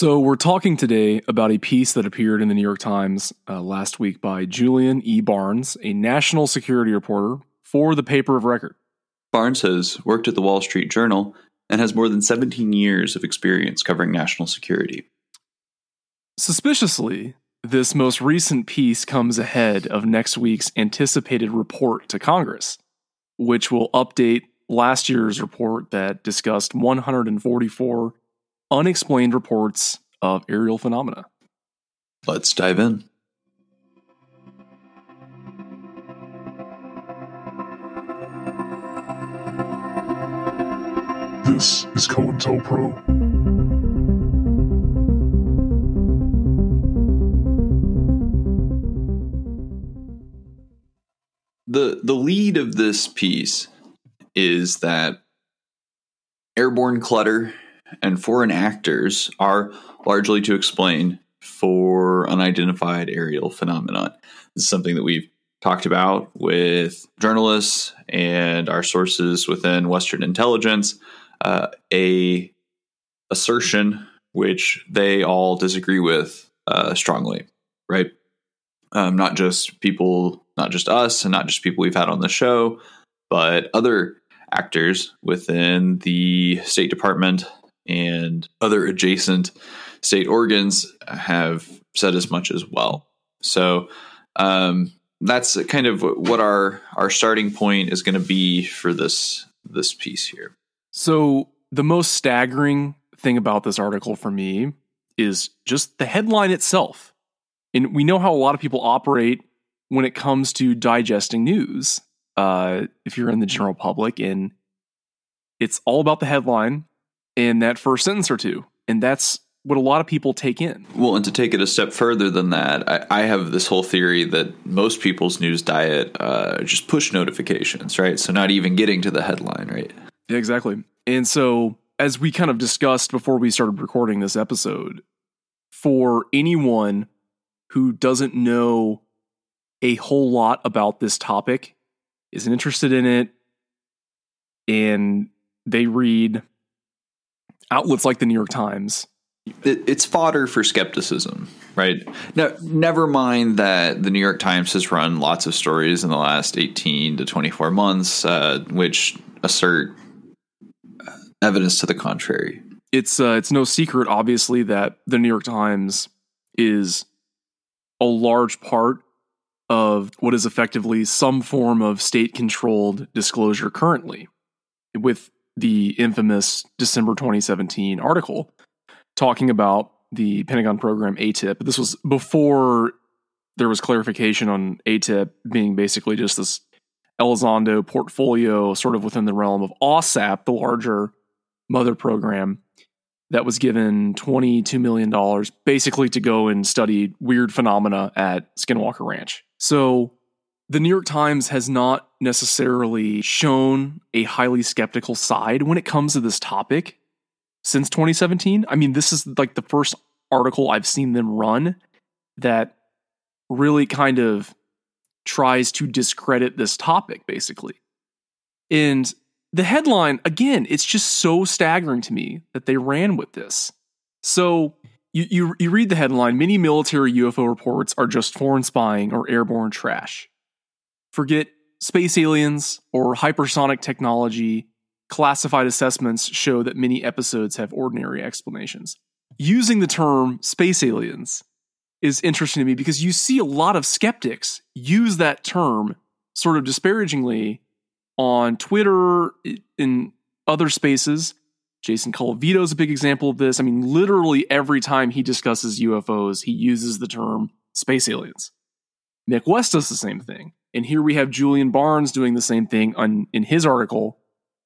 So, we're talking today about a piece that appeared in the New York Times uh, last week by Julian E. Barnes, a national security reporter for the paper of record. Barnes has worked at the Wall Street Journal and has more than 17 years of experience covering national security. Suspiciously, this most recent piece comes ahead of next week's anticipated report to Congress, which will update last year's report that discussed 144 unexplained reports of aerial phenomena. Let's dive in. This is COINTELPRO. The the lead of this piece is that airborne clutter and foreign actors are largely to explain for unidentified aerial phenomenon. This is something that we've talked about with journalists and our sources within Western intelligence. Uh, a assertion which they all disagree with uh, strongly, right? Um, not just people, not just us, and not just people we've had on the show, but other actors within the State Department and other adjacent state organs have said as much as well. So um, that's kind of what our our starting point is going to be for this this piece here. So the most staggering thing about this article for me is just the headline itself. And we know how a lot of people operate when it comes to digesting news. Uh, if you're in the general public, and it's all about the headline in that first sentence or two. And that's what a lot of people take in. Well, and to take it a step further than that, I, I have this whole theory that most people's news diet uh, just push notifications, right? So not even getting to the headline, right? Yeah, exactly. And so, as we kind of discussed before we started recording this episode, for anyone who doesn't know a whole lot about this topic, isn't interested in it, and they read outlets like the New York Times. It, it's fodder for skepticism, right? Now, never mind that the New York Times has run lots of stories in the last 18 to 24 months, uh, which assert uh, evidence to the contrary. It's uh, it's no secret, obviously, that the New York Times is a large part of what is effectively some form of state controlled disclosure currently, with the infamous December 2017 article talking about the Pentagon program ATIP. This was before there was clarification on ATIP being basically just this Elizondo portfolio, sort of within the realm of OSAP, the larger mother program that was given $22 million basically to go and study weird phenomena at Skinwalker Ranch. So the New York Times has not necessarily shown a highly skeptical side when it comes to this topic since 2017. I mean, this is like the first article I've seen them run that really kind of tries to discredit this topic, basically. And the headline, again, it's just so staggering to me that they ran with this. So you, you, you read the headline many military UFO reports are just foreign spying or airborne trash. Forget space aliens or hypersonic technology. Classified assessments show that many episodes have ordinary explanations. Using the term space aliens is interesting to me because you see a lot of skeptics use that term sort of disparagingly on Twitter, in other spaces. Jason Colavito is a big example of this. I mean, literally every time he discusses UFOs, he uses the term space aliens. Mick West does the same thing. And here we have Julian Barnes doing the same thing on, in his article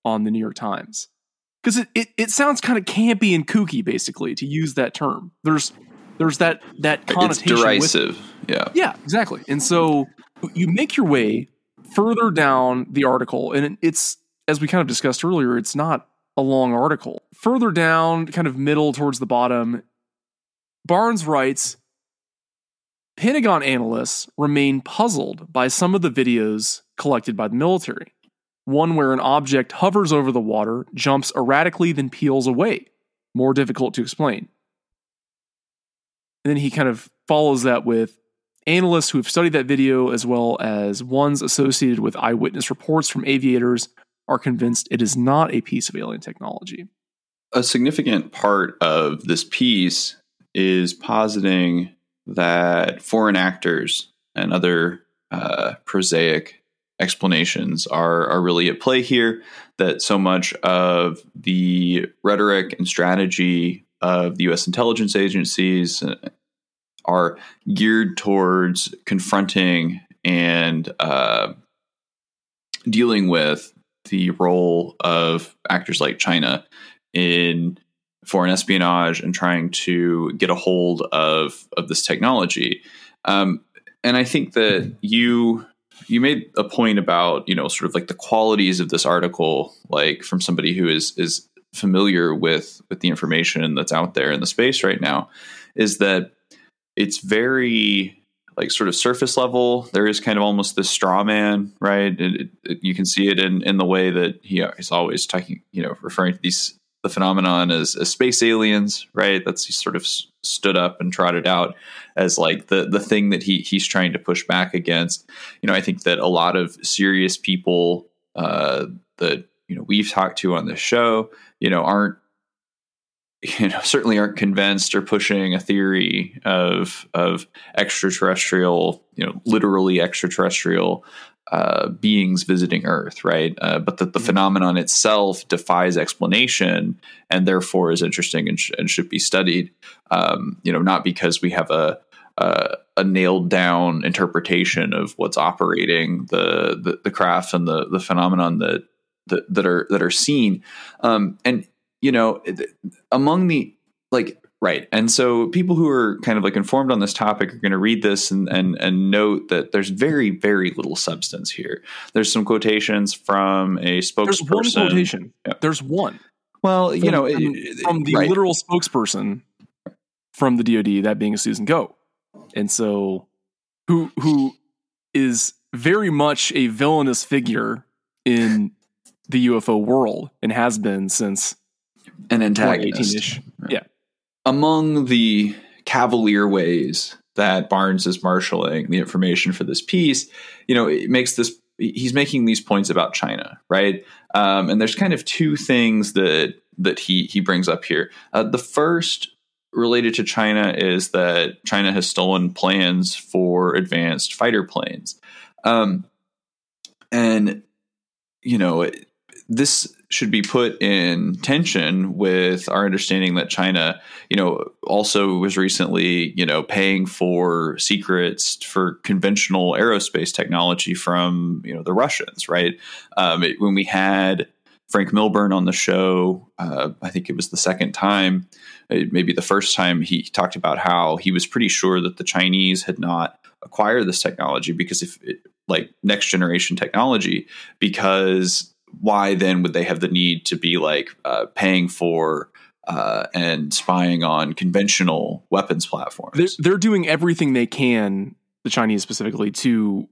on the New York Times. Because it, it, it sounds kind of campy and kooky, basically, to use that term. There's there's that that connotation. It's derisive. Yeah. Yeah, exactly. And so you make your way further down the article, and it's as we kind of discussed earlier, it's not a long article. Further down, kind of middle towards the bottom, Barnes writes Pentagon analysts remain puzzled by some of the videos collected by the military. One where an object hovers over the water, jumps erratically, then peels away. More difficult to explain. And then he kind of follows that with analysts who have studied that video, as well as ones associated with eyewitness reports from aviators, are convinced it is not a piece of alien technology. A significant part of this piece is positing that foreign actors and other uh, prosaic explanations are, are really at play here. That so much of the rhetoric and strategy of the U.S. intelligence agencies uh, are geared towards confronting and uh, dealing with the role of actors like China in foreign espionage and trying to get a hold of of this technology. Um, and I think that you you made a point about you know sort of like the qualities of this article, like from somebody who is is familiar with with the information that's out there in the space right now, is that it's very like sort of surface level. There is kind of almost this straw man, right? It, it, you can see it in in the way that he is always talking, you know, referring to these the phenomenon as, as space aliens, right? That's he sort of stood up and trotted out as like the the thing that he he's trying to push back against. You know, I think that a lot of serious people uh, that you know we've talked to on this show, you know, aren't you know certainly aren't convinced or pushing a theory of of extraterrestrial you know literally extraterrestrial uh, beings visiting earth right uh, but that the mm-hmm. phenomenon itself defies explanation and therefore is interesting and, sh- and should be studied um, you know not because we have a a, a nailed down interpretation of what's operating the, the the craft and the the phenomenon that that, that are that are seen um, and you know, among the like right, and so people who are kind of like informed on this topic are going to read this and and and note that there's very very little substance here. There's some quotations from a spokesperson. There's one quotation. Yeah. There's one. Well, from, you know, from, from the right. literal spokesperson from the DoD, that being Susan Gough, and so who who is very much a villainous figure in the UFO world and has been since an antagonist. Yeah. Among the cavalier ways that Barnes is marshaling the information for this piece, you know, it makes this he's making these points about China, right? Um, and there's kind of two things that that he he brings up here. Uh, the first related to China is that China has stolen plans for advanced fighter planes, um, and you know this should be put in tension with our understanding that China, you know, also was recently, you know, paying for secrets for conventional aerospace technology from, you know, the Russians, right? Um, it, when we had Franc Milburn on the show, uh, I think it was the second time, maybe the first time, he talked about how he was pretty sure that the Chinese had not acquired this technology because if it, like next generation technology because why then would they have the need to be like uh, paying for uh, and spying on conventional weapons platforms? They're, they're doing everything they can, the Chinese specifically, to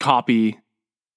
copy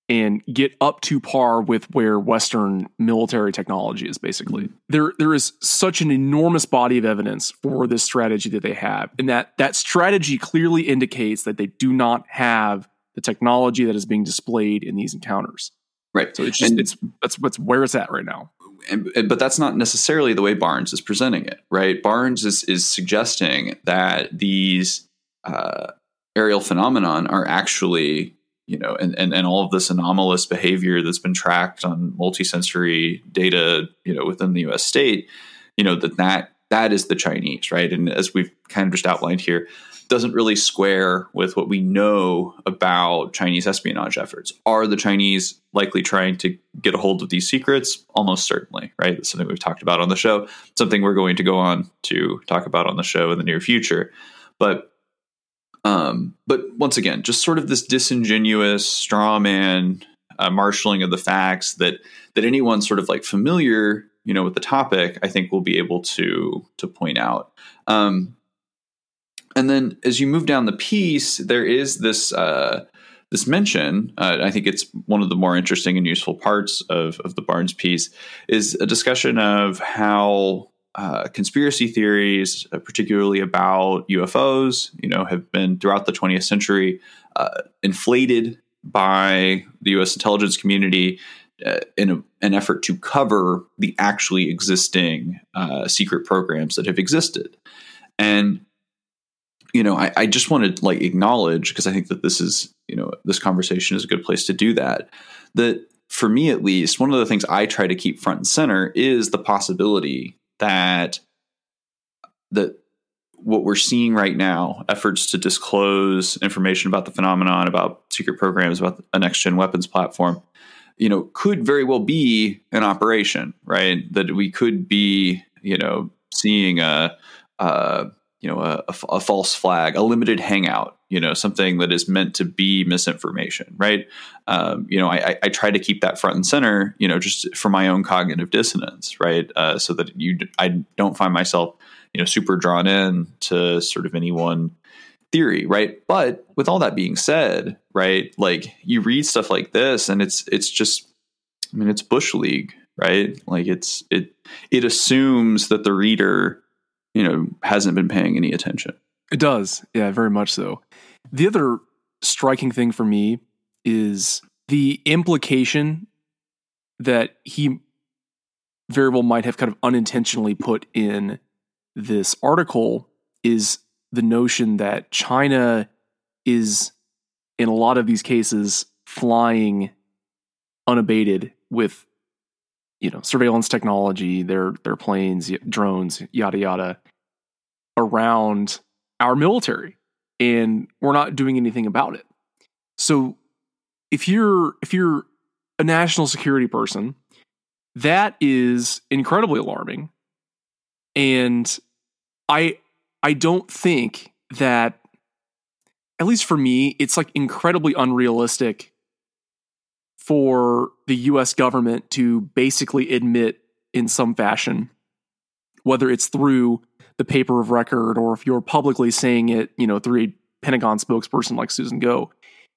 and get up to par with where Western military technology is basically. Mm-hmm. There there is such an enormous body of evidence for this strategy that they have. And that that strategy clearly indicates that they do not have the technology that is being displayed in these encounters. Right. So it's just and, it's that's what's where it's at right now. And, but that's not necessarily the way Barnes is presenting it, right? Barnes is is suggesting that these uh, aerial phenomenon are actually, you know, and, and and all of this anomalous behavior that's been tracked on multisensory data, you know, within the U.S. state, you know, that that that is the Chinese, right? And as we've kind of just outlined here, doesn't really square with what we know about Chinese espionage efforts. Are the Chinese likely trying to get a hold of these secrets? Almost certainly, right? That's something we've talked about on the show, something we're going to go on to talk about on the show in the near future. But um, but once again, just sort of this disingenuous straw man uh, marshaling of the facts that that anyone sort of like familiar, you know, with the topic, I think will be able to to point out. Um, and then as you move down the piece, there is this uh, this mention. Uh, I think it's one of the more interesting and useful parts of of the Barnes piece is a discussion of how uh, conspiracy theories, uh, particularly about UFOs, you know, have been throughout the 20th century uh, inflated by the U.S. intelligence community uh, in a, an effort to cover the actually existing uh, secret programs that have existed. And you know, I, I just want to like acknowledge because I think that this is, you know, this conversation is a good place to do that. That for me at least, one of the things I try to keep front and center is the possibility that that what we're seeing right now, efforts to disclose information about the phenomenon, about secret programs, about a next gen weapons platform, you know, could very well be an operation, right? That we could be, you know, seeing a, a you know, a, a, false flag, a limited hangout, you know, something that is meant to be misinformation, right? Um, you know, I, I, try to keep that front and center, you know, just for my own cognitive dissonance, right? Uh, so that you, I don't find myself, you know, super drawn in to sort of any one theory, right? But with all that being said, right, like you read stuff like this, and it's it's just, I mean, it's bush league, right? Like it's it it assumes that the reader you know, hasn't been paying any attention. It does. Yeah, very much so. The other striking thing for me is the implication that he variable might have kind of unintentionally put in this article is the notion that China is, in a lot of these cases, flying unabated with you know surveillance technology, their their planes, drones, yada yada, around our military, and we're not doing anything about it. So if you're if you're a national security person, that is incredibly alarming, and I I don't think that at least for me, it's like incredibly unrealistic for the US government to basically admit in some fashion, whether it's through the paper of record or if you're publicly saying it, you know, through a Pentagon spokesperson like Susan Gough,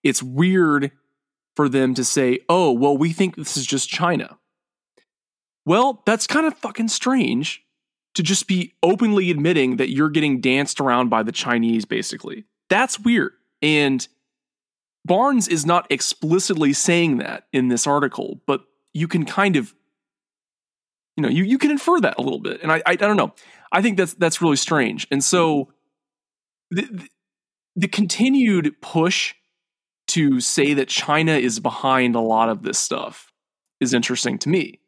it's weird for them to say, oh, well, we think this is just China. Well, that's kind of fucking strange to just be openly admitting that you're getting danced around by the Chinese, basically. That's weird. And Barnes is not explicitly saying that in this article, but you can kind of, you know, you, you can infer that a little bit. And I, I, I don't know. I think that's that's really strange. And so mm-hmm. the, the, the continued push to say that China is behind a lot of this stuff is interesting to me.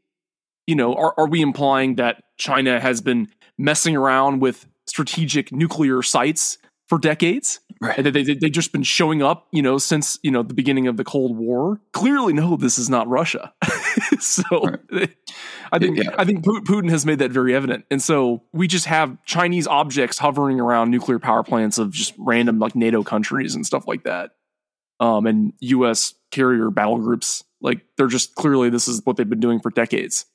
You know, are, are we implying that China has been messing around with strategic nuclear sites for decades? Right. And they, they, they've just been showing up, you know, since, you know, the beginning of the Cold War. Clearly, no, this is not Russia. so right. I think, yeah. I think Putin has made that very evident. And so we just have Chinese objects hovering around nuclear power plants of just random like NATO countries and stuff like that. Um, and US carrier battle groups. Like they're just clearly this is what they've been doing for decades.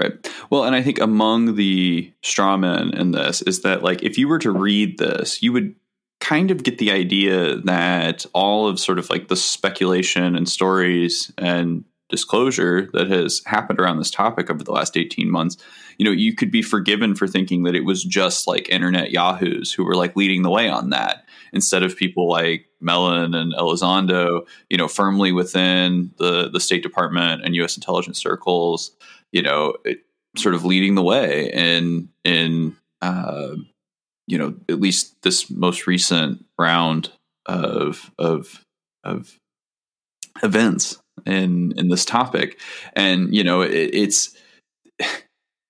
Right. Well, and I think among the straw men in this is that like if you were to read this, you would kind of get the idea that all of sort of like the speculation and stories and disclosure that has happened around this topic over the last 18 months you know you could be forgiven for thinking that it was just like internet yahoos who were like leading the way on that instead of people like mellon and elizondo you know firmly within the the state department and us intelligence circles you know sort of leading the way in in uh, you know at least this most recent round of of of events in in this topic and you know it, it's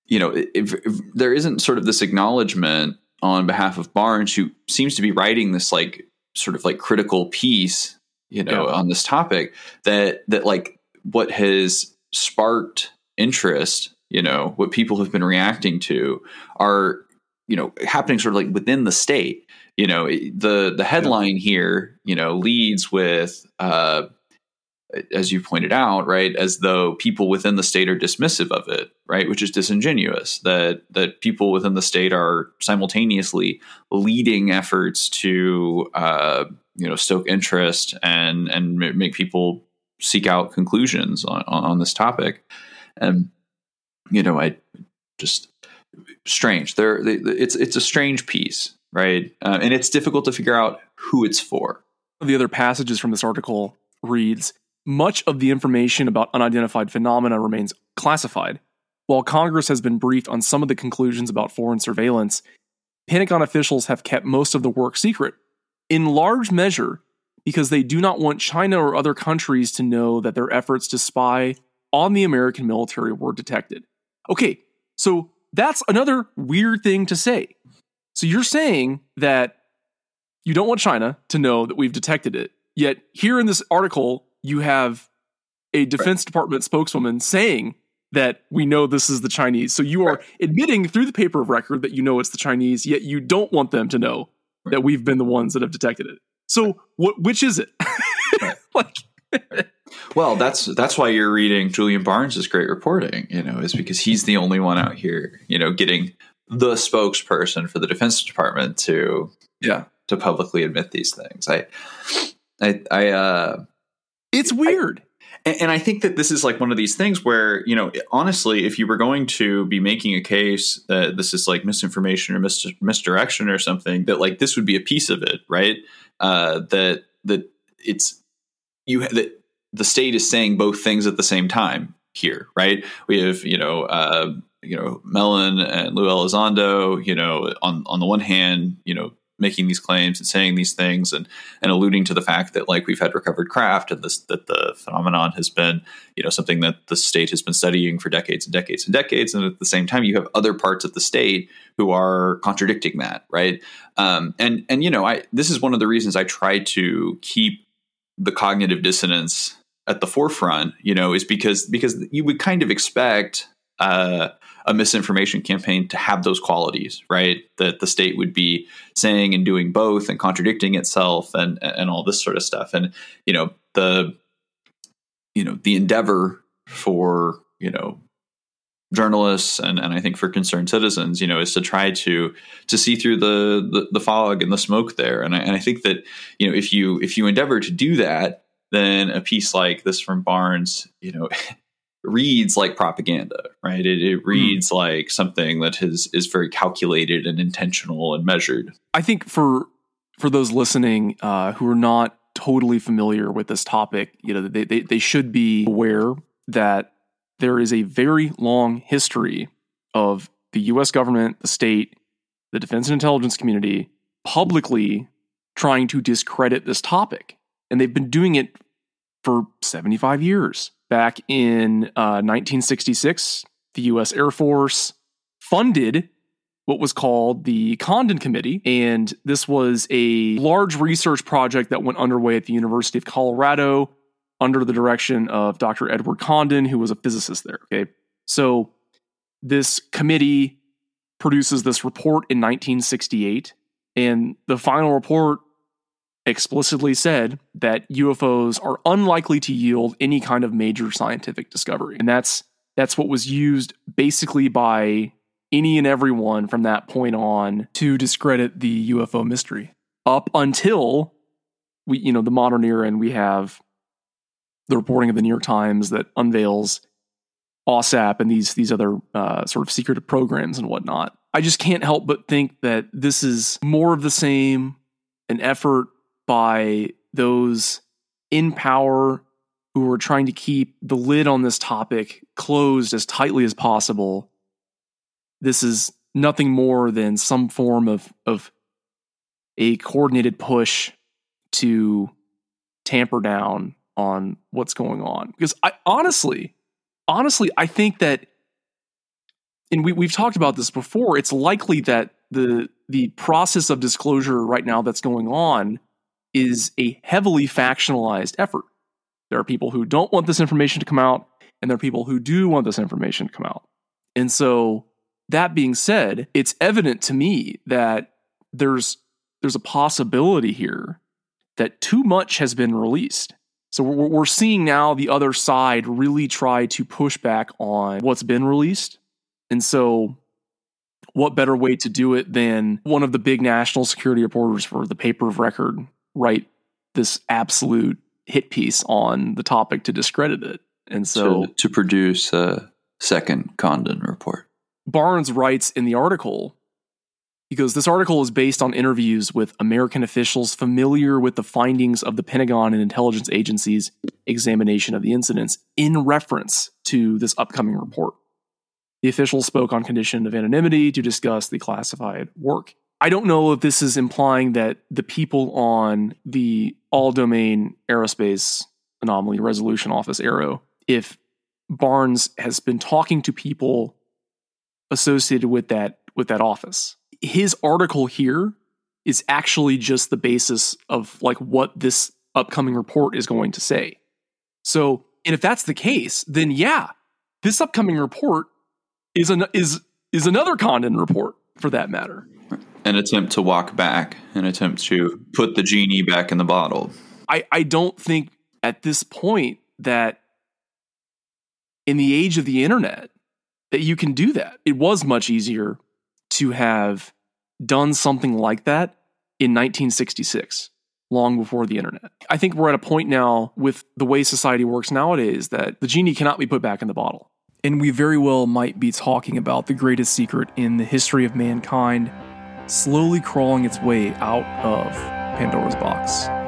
you know if, if there isn't sort of this acknowledgement on behalf of Barnes who seems to be writing this like sort of like critical piece you know yeah. on this topic that that like what has sparked interest you know what people have been reacting to are you know happening sort of like within the state you know the the headline yeah. here you know leads with uh as you pointed out right as though people within the state are dismissive of it right which is disingenuous that that people within the state are simultaneously leading efforts to uh you know stoke interest and and make people seek out conclusions on on this topic and you know i just strange. They're, they, it's it's a strange piece, right? Uh, and it's difficult to figure out who it's for. The other passages from this article reads Much of the information about unidentified phenomena remains classified. While Congress has been briefed on some of the conclusions about foreign surveillance, Pentagon officials have kept most of the work secret, in large measure because they do not want China or other countries to know that their efforts to spy on the American military were detected. Okay, so that's another weird thing to say. So you're saying that you don't want China to know that we've detected it, yet here in this article, you have a Defense right. Department spokeswoman saying that we know this is the Chinese. So you are right. admitting through the paper of record that you know it's the Chinese, yet you don't want them to know right. that we've been the ones that have detected it. So what which is it? like well, that's that's why you're reading Julian Barnes's great reporting, you know, is because he's the only one out here, you know, getting the spokesperson for the Defense Department to yeah to publicly admit these things. I I I uh it's weird. I, and I think that this is like one of these things where, you know, honestly, if you were going to be making a case that this is like misinformation or mis- misdirection or something, that like this would be a piece of it, right? Uh, that that it's you have that the state is saying both things at the same time here, right? We have you know uh, you know Mellon and Lou Elizondo, you know on on the one hand, you know making these claims and saying these things and and alluding to the fact that like we've had recovered craft and this that the phenomenon has been you know something that the state has been studying for decades and decades and decades and at the same time you have other parts of the state who are contradicting that right um, and and you know I this is one of the reasons I try to keep the cognitive dissonance at the forefront, you know, is because because you would kind of expect uh, a misinformation campaign to have those qualities, right? That the state would be saying and doing both and contradicting itself and and all this sort of stuff. And you know the you know the endeavor for you know journalists and, and I think for concerned citizens, you know, is to try to to see through the the, the fog and the smoke there. And I, and I think that you know if you if you endeavor to do that, then a piece like this from Barnes, you know. reads like propaganda, right? It, it hmm. reads mm. like something that is is very calculated and intentional and measured. I think for for those listening uh, who are not totally familiar with this topic, you know, they, they, they should be aware that there is a very long history of the US government, the state, the defense and intelligence community publicly trying to discredit this topic. And they've been doing it for 75 years. Back in uh, 1966, the US Air Force funded what was called the Condon Committee. And this was a large research project that went underway at the University of Colorado under the direction of Dr. Edward Condon, who was a physicist there. Okay. So this committee produces this report in 1968, and the final report explicitly said that UFOs are unlikely to yield any kind of major scientific discovery. And that's that's what was used basically by any and everyone from that point on to discredit the UFO mystery. Up until we, you know, the modern era and we have the reporting of the New York Times that unveils OSAP and these these other uh, sort of secretive programs and whatnot. I just can't help but think that this is more of the same, an effort by those in power who are trying to keep the lid on this topic closed as tightly as possible. This is nothing more than some form of of a coordinated push to tamper down on what's going on. Because I honestly, honestly, I think that, and we, we've talked about this before, it's likely that the the process of disclosure right now that's going on is a heavily factionalized effort. There are people who don't want this information to come out, and there are people who do want this information to come out. And so, that being said, it's evident to me that there's there's a possibility here that too much has been released so we're, we're seeing now the other side really try to push back on what's been released. And so, what better way to do it than one of the big national security reporters for the paper of record write this absolute hit piece on the topic to discredit it? And so, to, to produce a second Condon report. Barnes writes in the article, he goes, This article is based on interviews with American officials familiar with the findings of the Pentagon and intelligence agencies' examination of the incidents in reference to this upcoming report. The officials spoke on condition of anonymity to discuss the classified work. I don't know if this is implying that the people on the all domain aerospace anomaly resolution office, AARO, if Barnes has been talking to people associated with that with that office. His article here is actually just the basis of like what this upcoming report is going to say. So, and if that's the case, then yeah, this upcoming report is an is is another Condon report for that matter. An attempt to walk back, an attempt to put the genie back in the bottle. I, I don't think at this point that in the age of the internet that you can do that. It was much easier to have done something like that in 1966, long before the internet. I think we're at a point now with the way society works nowadays that the genie cannot be put back in the bottle. And we very well might be talking about the greatest secret in the history of mankind slowly crawling its way out of Pandora's box.